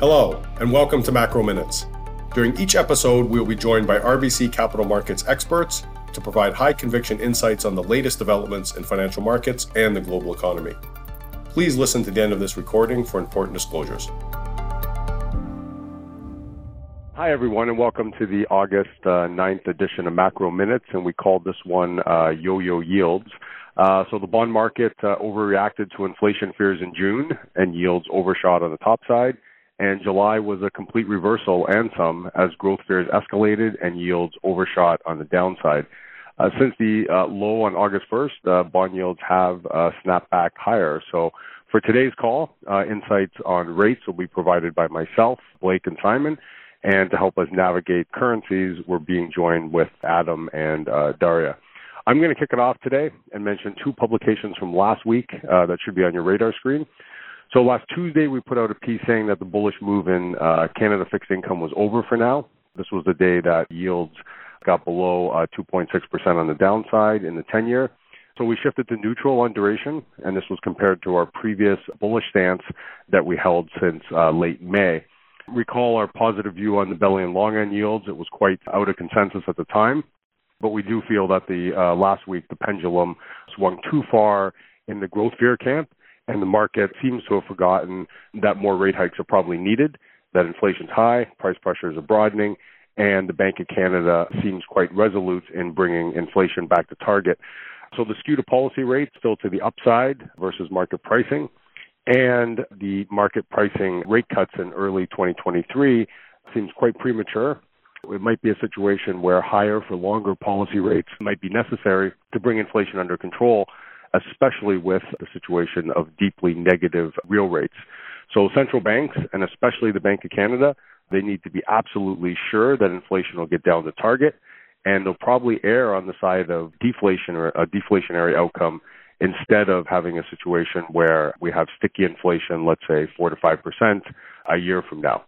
Hello, and welcome to Macro Minutes. During each episode, we will be joined by RBC Capital Markets experts to provide high conviction insights on the latest developments in financial markets and the global economy. Please listen to the end of this recording for important disclosures. Hi, everyone, and welcome to the August uh, 9th edition of Macro Minutes, and we called this one uh, Yo Yo Yields. Uh, so the bond market uh, overreacted to inflation fears in June, and yields overshot on the top side. And July was a complete reversal and some as growth fears escalated and yields overshot on the downside. Uh, since the uh, low on August 1st, uh, bond yields have snapped back higher. So for today's call, insights on rates will be provided by myself, Blake, and Simon. And to help us navigate currencies, we're being joined with Adam and uh, Daria. I'm going to kick it off today and mention two publications from last week uh, that should be on your radar screen. So last Tuesday, we put out a piece saying that the bullish move in uh, Canada fixed income was over for now. This was the day that yields got below uh, 2.6% on the downside in the 10 year. So we shifted to neutral on duration, and this was compared to our previous bullish stance that we held since uh, late May recall our positive view on the belly and long end yields. It was quite out of consensus at the time, but we do feel that the uh, last week the pendulum swung too far in the growth fear camp, and the market seems to have forgotten that more rate hikes are probably needed, that inflation's high, price pressures are broadening, and the Bank of Canada seems quite resolute in bringing inflation back to target. So the skew to policy rate still to the upside versus market pricing and the market pricing rate cuts in early 2023 seems quite premature. It might be a situation where higher for longer policy rates might be necessary to bring inflation under control, especially with the situation of deeply negative real rates. So central banks, and especially the Bank of Canada, they need to be absolutely sure that inflation will get down to target, and they'll probably err on the side of deflation or a deflationary outcome instead of having a situation where we have sticky inflation, let's say 4 to 5% a year from now.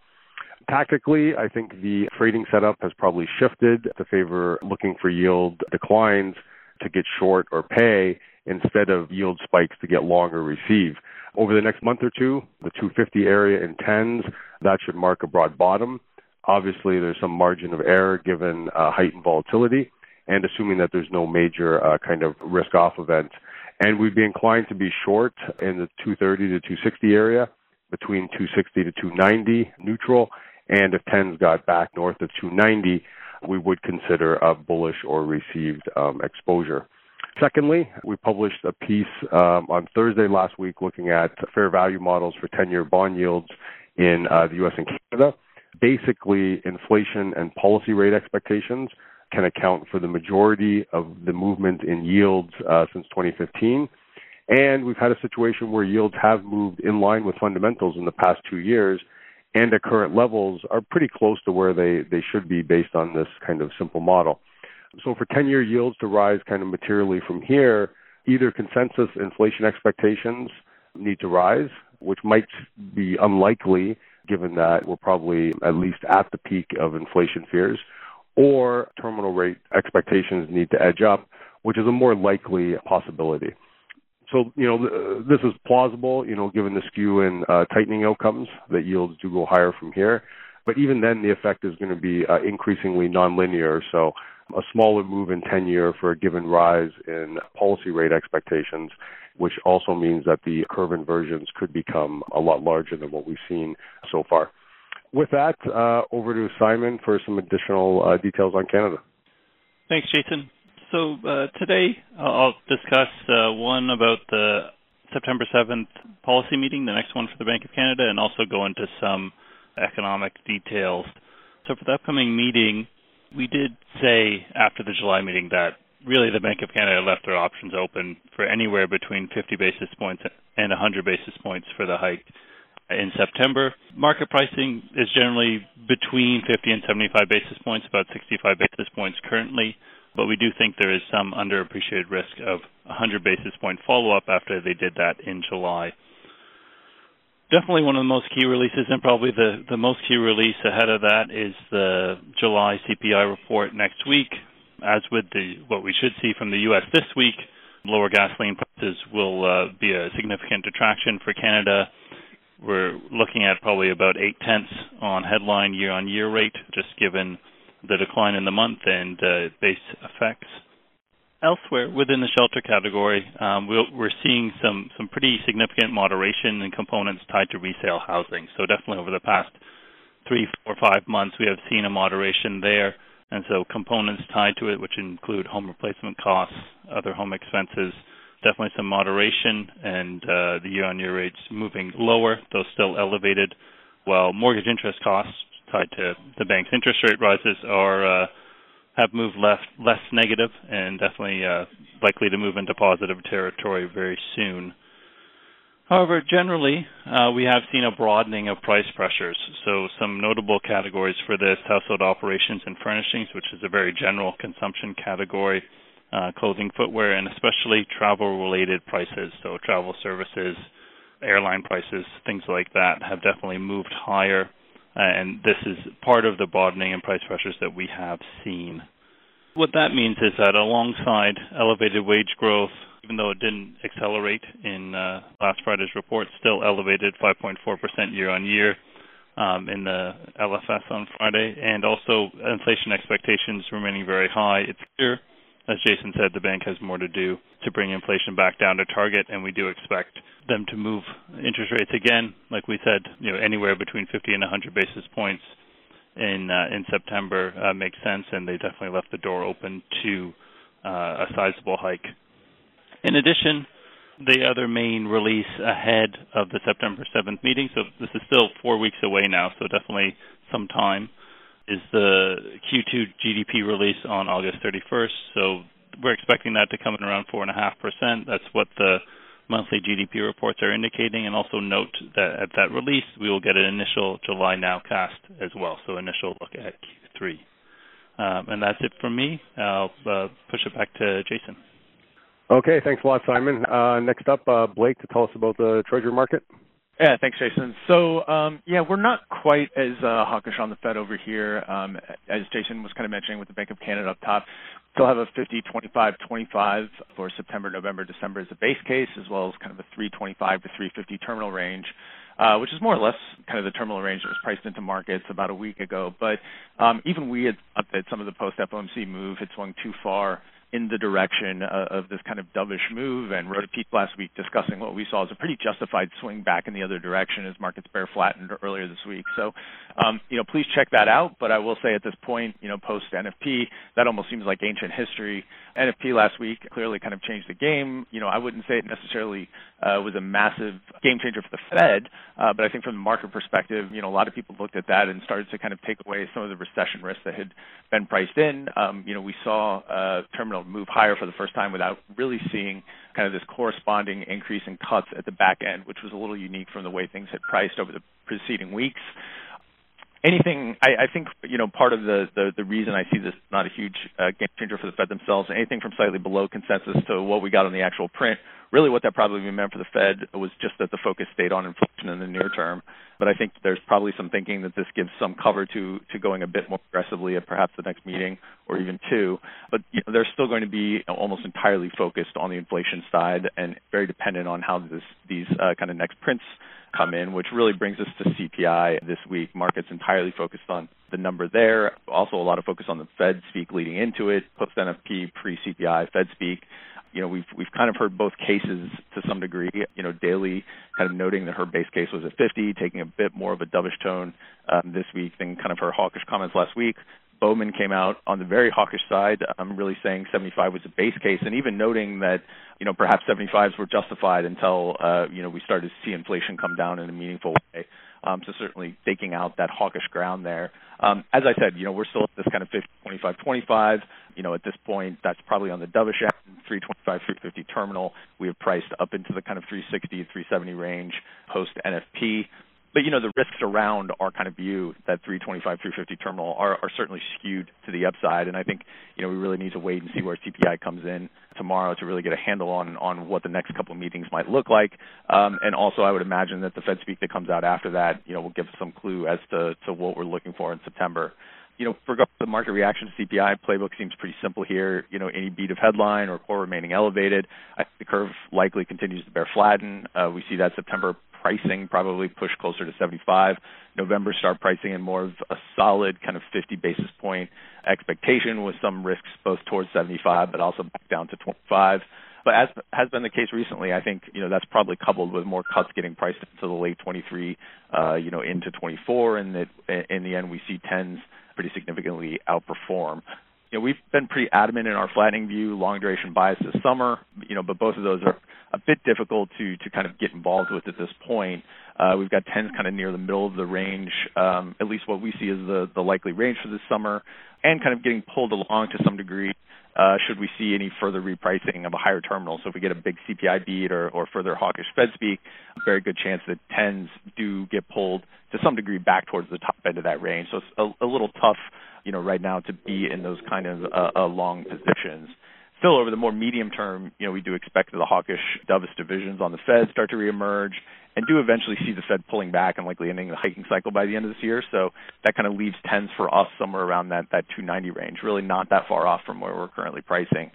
Tactically, I think the trading setup has probably shifted to favor looking for yield declines to get short or pay instead of yield spikes to get longer receive. Over the next month or two, the 250 area in tens, that should mark a broad bottom. Obviously, there's some margin of error given uh, heightened volatility and assuming that there's no major uh, kind of risk off event and we'd be inclined to be short in the 230 to 260 area, between 260 to 290 neutral, and if 10s got back north of 290, we would consider a bullish or received um, exposure. Secondly, we published a piece um, on Thursday last week looking at fair value models for 10 year bond yields in uh, the US and Canada. Basically, inflation and policy rate expectations can account for the majority of the movement in yields uh, since 2015. And we've had a situation where yields have moved in line with fundamentals in the past two years and at current levels are pretty close to where they, they should be based on this kind of simple model. So for 10 year yields to rise kind of materially from here, either consensus inflation expectations need to rise, which might be unlikely given that we're probably at least at the peak of inflation fears, or terminal rate expectations need to edge up, which is a more likely possibility. So, you know, this is plausible, you know, given the skew in uh, tightening outcomes that yields do go higher from here. But even then, the effect is going to be uh, increasingly nonlinear. So, a smaller move in 10 year for a given rise in policy rate expectations, which also means that the curve inversions could become a lot larger than what we've seen so far with that, uh, over to Simon for some additional uh, details on Canada. Thanks, Jason. So uh, today I'll discuss uh, one about the September 7th policy meeting, the next one for the Bank of Canada, and also go into some economic details. So for the upcoming meeting, we did say after the July meeting that really the Bank of Canada left their options open for anywhere between 50 basis points and 100 basis points for the hike in September. Market pricing is generally between 50 and 75 basis points, about 65 basis points currently, but we do think there is some underappreciated risk of 100 basis point follow up after they did that in July. Definitely one of the most key releases, and probably the, the most key release ahead of that is the July CPI report next week. As with the what we should see from the U.S. this week, lower gasoline prices will uh, be a significant attraction for Canada we're looking at probably about eight tenths on headline year-on-year rate, just given the decline in the month and uh, base effects. Elsewhere within the shelter category, um, we're seeing some some pretty significant moderation in components tied to resale housing. So definitely over the past three, four, five months, we have seen a moderation there. And so components tied to it, which include home replacement costs, other home expenses, definitely some moderation, and uh, the year-on-year rates moving lower, though still elevated, while mortgage interest costs tied to the bank's interest rate rises are uh, have moved left less negative and definitely uh, likely to move into positive territory very soon. However, generally, uh, we have seen a broadening of price pressures. So, some notable categories for this household operations and furnishings, which is a very general consumption category, uh, clothing, footwear, and especially travel related prices. So, travel services, airline prices, things like that have definitely moved higher and this is part of the broadening in price pressures that we have seen. What that means is that alongside elevated wage growth, even though it didn't accelerate in uh, last Friday's report, still elevated 5.4% year on year um, in the LFS on Friday, and also inflation expectations remaining very high. It's clear as Jason said, the bank has more to do to bring inflation back down to target, and we do expect them to move interest rates again, like we said, you know, anywhere between 50 and 100 basis points in uh, in September uh, makes sense, and they definitely left the door open to uh, a sizable hike. In addition, the other main release ahead of the September 7th meeting, so this is still four weeks away now, so definitely some time is the Q2 GDP release on August 31st. So we're expecting that to come in around 4.5%. That's what the monthly GDP reports are indicating. And also note that at that release, we will get an initial July nowcast as well, so initial look at Q3. Um, and that's it from me. I'll uh, push it back to Jason. Okay, thanks a lot, Simon. Uh, next up, uh, Blake to tell us about the treasury market. Yeah, thanks, Jason. So, um, yeah, we're not quite as uh, hawkish on the Fed over here, um, as Jason was kind of mentioning with the Bank of Canada up top. Still have a 50, 25, 25 for September, November, December as a base case, as well as kind of a 325 to 350 terminal range. Uh, which is more or less kind of the terminal range that was priced into markets about a week ago. But um, even we had updated some of the post FOMC move had swung too far in the direction of this kind of dovish move and wrote a piece last week discussing what we saw as a pretty justified swing back in the other direction as markets bear flattened earlier this week. So, um, you know, please check that out. But I will say at this point, you know, post NFP, that almost seems like ancient history. NFP last week clearly kind of changed the game. You know, I wouldn't say it necessarily uh, was a massive game changer for the Fed, uh, but I think from the market perspective, you know, a lot of people looked at that and started to kind of take away some of the recession risk that had been priced in. Um, you know, we saw uh, terminal move higher for the first time without really seeing kind of this corresponding increase in cuts at the back end, which was a little unique from the way things had priced over the preceding weeks. Anything, I, think, you know, part of the, the, reason I see this not a huge uh, game changer for the Fed themselves, anything from slightly below consensus to what we got on the actual print really what that probably meant for the Fed was just that the focus stayed on inflation in the near term. But I think there's probably some thinking that this gives some cover to to going a bit more aggressively at perhaps the next meeting or even two. But you know, they're still going to be almost entirely focused on the inflation side and very dependent on how this these uh, kind of next prints come in, which really brings us to CPI this week. Markets entirely focused on the number there. Also, a lot of focus on the Fed speak leading into it, post NFP, pre CPI, Fed speak you know, we've we've kind of heard both cases to some degree. You know, Daly kind of noting that her base case was at 50, taking a bit more of a dovish tone um, this week than kind of her hawkish comments last week. Bowman came out on the very hawkish side, um, really saying 75 was a base case, and even noting that you know perhaps 75s were justified until uh, you know we started to see inflation come down in a meaningful way. Um, so certainly taking out that hawkish ground there. Um, as I said, you know we're still at this kind of 50, 25, 25. You know at this point that's probably on the dovish end, 325, 350 terminal. We have priced up into the kind of 360, 370 range post NFP but you know the risks around our kind of view that 325 350 terminal are, are certainly skewed to the upside and i think you know we really need to wait and see where cpi comes in tomorrow to really get a handle on on what the next couple of meetings might look like um, and also i would imagine that the fed speak that comes out after that you know will give some clue as to to what we're looking for in september you know, for the market reaction to CPI, playbook seems pretty simple here. You know, any beat of headline or core remaining elevated. I think the curve likely continues to bear flatten. Uh, we see that September pricing probably push closer to 75. November start pricing in more of a solid kind of 50 basis point expectation with some risks both towards 75, but also back down to 25. But as has been the case recently, I think you know that's probably coupled with more cuts getting priced into the late 23, uh, you know, into 24, and that in the end we see tens pretty significantly outperform. You know, we've been pretty adamant in our flattening view, long duration bias this summer. You know, but both of those are a bit difficult to to kind of get involved with at this point. Uh, we've got tens kind of near the middle of the range, um, at least what we see as the the likely range for this summer, and kind of getting pulled along to some degree uh, should we see any further repricing of a higher terminal. So if we get a big CPI beat or, or further hawkish Fed speak, very good chance that tens do get pulled to some degree back towards the top end of that range. So it's a, a little tough, you know, right now to be in those kind of uh, uh, long positions. Still, over the more medium term, you know, we do expect the hawkish dovish divisions on the Fed start to reemerge and do eventually see the Fed pulling back and likely ending the hiking cycle by the end of this year. So that kind of leaves tens for us somewhere around that that 290 range, really not that far off from where we're currently pricing.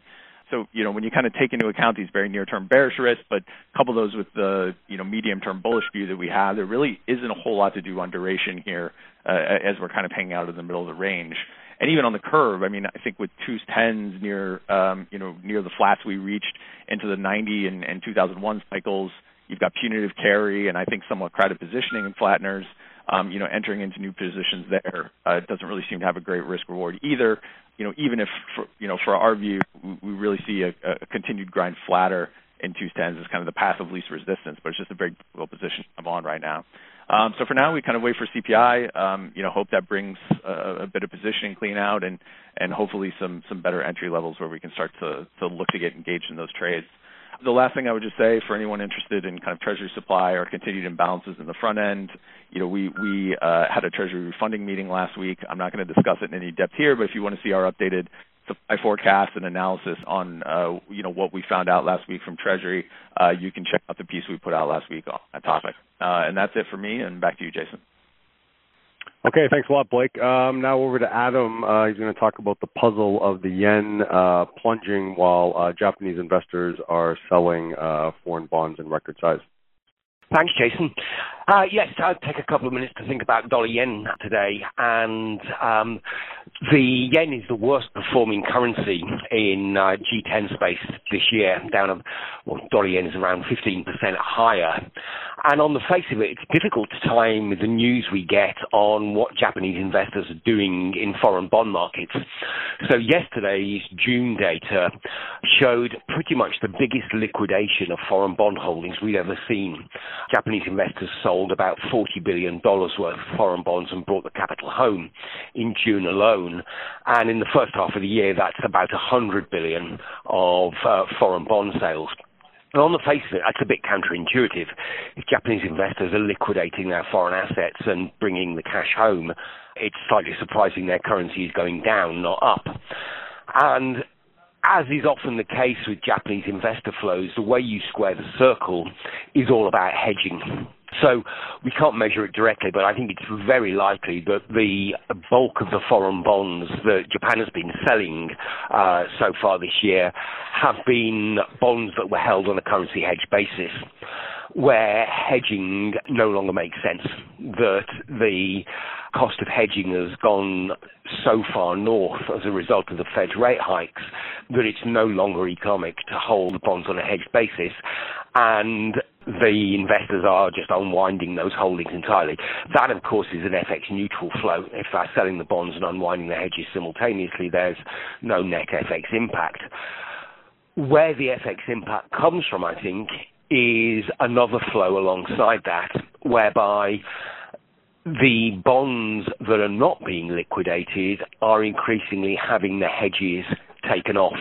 So, you know, when you kind of take into account these very near-term bearish risks, but couple those with the, you know, medium-term bullish view that we have, there really isn't a whole lot to do on duration here, uh, as we're kind of hanging out in the middle of the range and even on the curve, I mean, I think with twos tens near, um, you know, near the flats we reached into the 90 and, and 2001 cycles, you've got punitive carry and I think somewhat crowded positioning in flatteners. Um, you know, entering into new positions there uh, doesn't really seem to have a great risk reward either. You know, even if, for, you know, for our view, we, really see a, a continued grind flatter in twos tens as kind of the path of least resistance, but it's just a very difficult position I'm on right now. Um, so for now, we kind of wait for CPI. Um, you know, hope that brings a, a bit of positioning clean out and and hopefully some some better entry levels where we can start to to look to get engaged in those trades. The last thing I would just say for anyone interested in kind of treasury supply or continued imbalances in the front end, you know, we we uh, had a treasury refunding meeting last week. I'm not going to discuss it in any depth here, but if you want to see our updated supply forecast and analysis on uh, you know what we found out last week from Treasury, uh, you can check out the piece we put out last week on that topic. Uh, and that's it for me. And back to you, Jason. Okay, thanks a lot, Blake. Um, now over to Adam. Uh, he's going to talk about the puzzle of the yen uh, plunging while uh, Japanese investors are selling uh, foreign bonds in record size. Thanks, Jason. Uh, yes, I'll take a couple of minutes to think about dollar yen today. And um, the yen is the worst performing currency in uh, G10 space this year, down, well, dollar yen is around 15% higher. And on the face of it, it's difficult to time the news we get on what Japanese investors are doing in foreign bond markets. So yesterday's June data showed pretty much the biggest liquidation of foreign bond holdings we've ever seen. Japanese investors sold about $40 billion worth of foreign bonds and brought the capital home in June alone. And in the first half of the year, that's about 100 billion of uh, foreign bond sales. And on the face of it, that's a bit counterintuitive. If Japanese investors are liquidating their foreign assets and bringing the cash home, it's slightly surprising their currency is going down, not up. And as is often the case with Japanese investor flows, the way you square the circle is all about hedging. So we can't measure it directly, but I think it's very likely that the bulk of the foreign bonds that Japan has been selling uh, so far this year have been bonds that were held on a currency hedge basis where hedging no longer makes sense, that the cost of hedging has gone so far north as a result of the Fed's rate hikes that it's no longer economic to hold bonds on a hedged basis. And the investors are just unwinding those holdings entirely. That, of course, is an FX neutral flow. If they're selling the bonds and unwinding the hedges simultaneously, there's no net FX impact. Where the FX impact comes from, I think, is another flow alongside that, whereby the bonds that are not being liquidated are increasingly having the hedges taken off.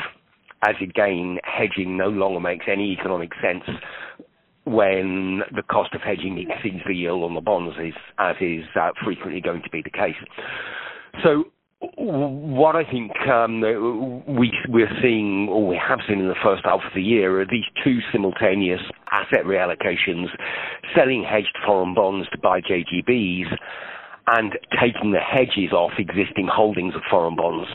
As again, hedging no longer makes any economic sense when the cost of hedging exceeds the yield on the bonds, is, as is uh, frequently going to be the case. So what I think um, we, we're seeing, or we have seen in the first half of the year, are these two simultaneous asset reallocations, selling hedged foreign bonds to buy JGBs, and taking the hedges off existing holdings of foreign bonds.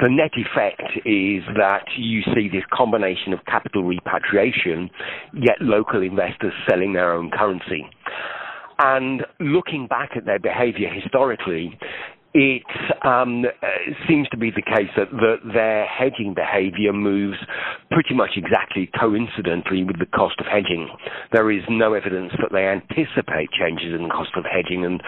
The net effect is that you see this combination of capital repatriation, yet local investors selling their own currency. And looking back at their behavior historically, it um, seems to be the case that the, their hedging behavior moves pretty much exactly coincidentally with the cost of hedging. There is no evidence that they anticipate changes in the cost of hedging and,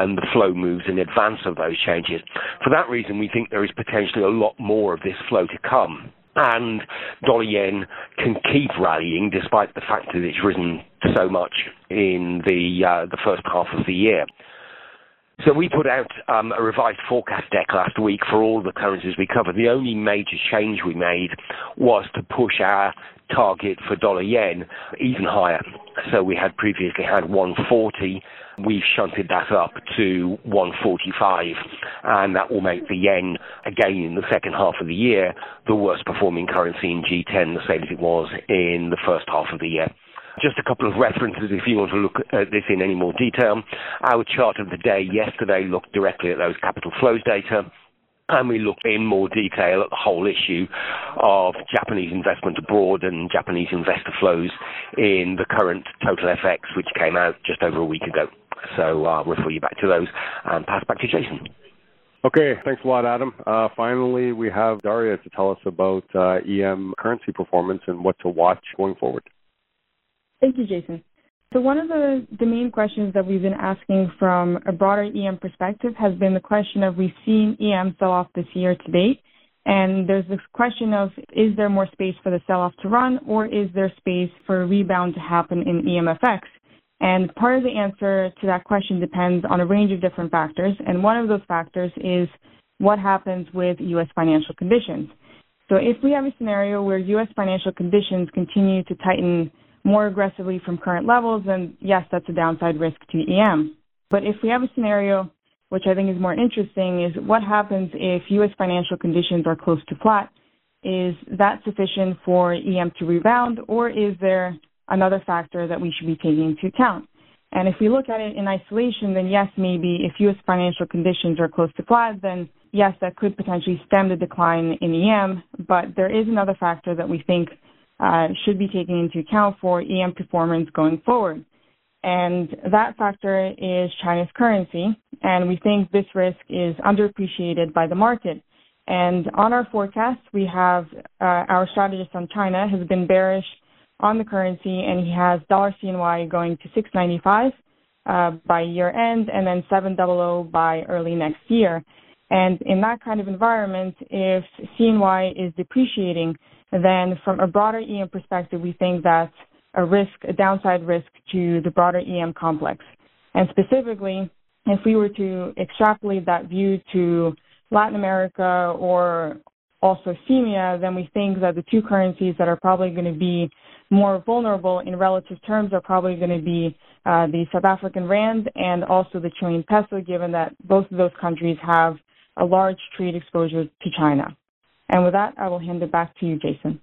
and the flow moves in advance of those changes. For that reason, we think there is potentially a lot more of this flow to come and dollar yen can keep rallying despite the fact that it's risen so much in the uh, the first half of the year. So we put out um, a revised forecast deck last week for all the currencies we cover. The only major change we made was to push our target for dollar yen even higher. So we had previously had 140. We've shunted that up to 145, and that will make the yen again in the second half of the year the worst performing currency in G10, the same as it was in the first half of the year. Just a couple of references if you want to look at this in any more detail. Our chart of the day yesterday looked directly at those capital flows data and we looked in more detail at the whole issue of Japanese investment abroad and Japanese investor flows in the current Total FX, which came out just over a week ago. So I'll refer you back to those and pass back to Jason. Okay, thanks a lot, Adam. Uh, finally, we have Daria to tell us about uh, EM currency performance and what to watch going forward. Thank you, Jason. So one of the, the main questions that we've been asking from a broader EM perspective has been the question of we've seen EM sell off this year to date. And there's this question of is there more space for the sell off to run or is there space for a rebound to happen in EMFX? And part of the answer to that question depends on a range of different factors. And one of those factors is what happens with U.S. financial conditions. So if we have a scenario where U.S. financial conditions continue to tighten more aggressively from current levels, then yes, that's a downside risk to EM. But if we have a scenario, which I think is more interesting, is what happens if U.S. financial conditions are close to flat? Is that sufficient for EM to rebound, or is there another factor that we should be taking into account? And if we look at it in isolation, then yes, maybe if U.S. financial conditions are close to flat, then yes, that could potentially stem the decline in EM. But there is another factor that we think should be taken into account for EM performance going forward. And that factor is China's currency. And we think this risk is underappreciated by the market. And on our forecast, we have uh, our strategist on China has been bearish on the currency, and he has dollar CNY going to 695 uh, by year end, and then 700 by early next year. And in that kind of environment, if CNY is depreciating, then from a broader EM perspective, we think that's a risk, a downside risk to the broader EM complex. And specifically, if we were to extrapolate that view to Latin America or also CEMEA, then we think that the two currencies that are probably going to be more vulnerable in relative terms are probably going to be uh, the South African rand and also the Chilean peso, given that both of those countries have a large trade exposure to China. And with that, I will hand it back to you, Jason.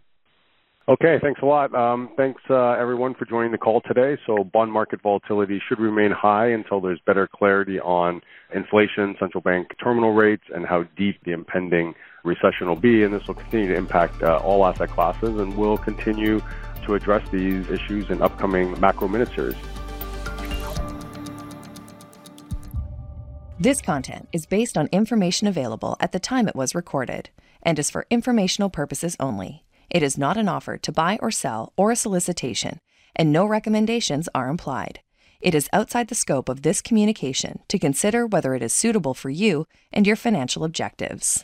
Okay, thanks a lot. Um, thanks uh, everyone for joining the call today. So bond market volatility should remain high until there's better clarity on inflation, central bank terminal rates, and how deep the impending recession will be. And this will continue to impact uh, all asset classes, and we'll continue to address these issues in upcoming macro minute series. This content is based on information available at the time it was recorded and is for informational purposes only. It is not an offer to buy or sell or a solicitation, and no recommendations are implied. It is outside the scope of this communication to consider whether it is suitable for you and your financial objectives.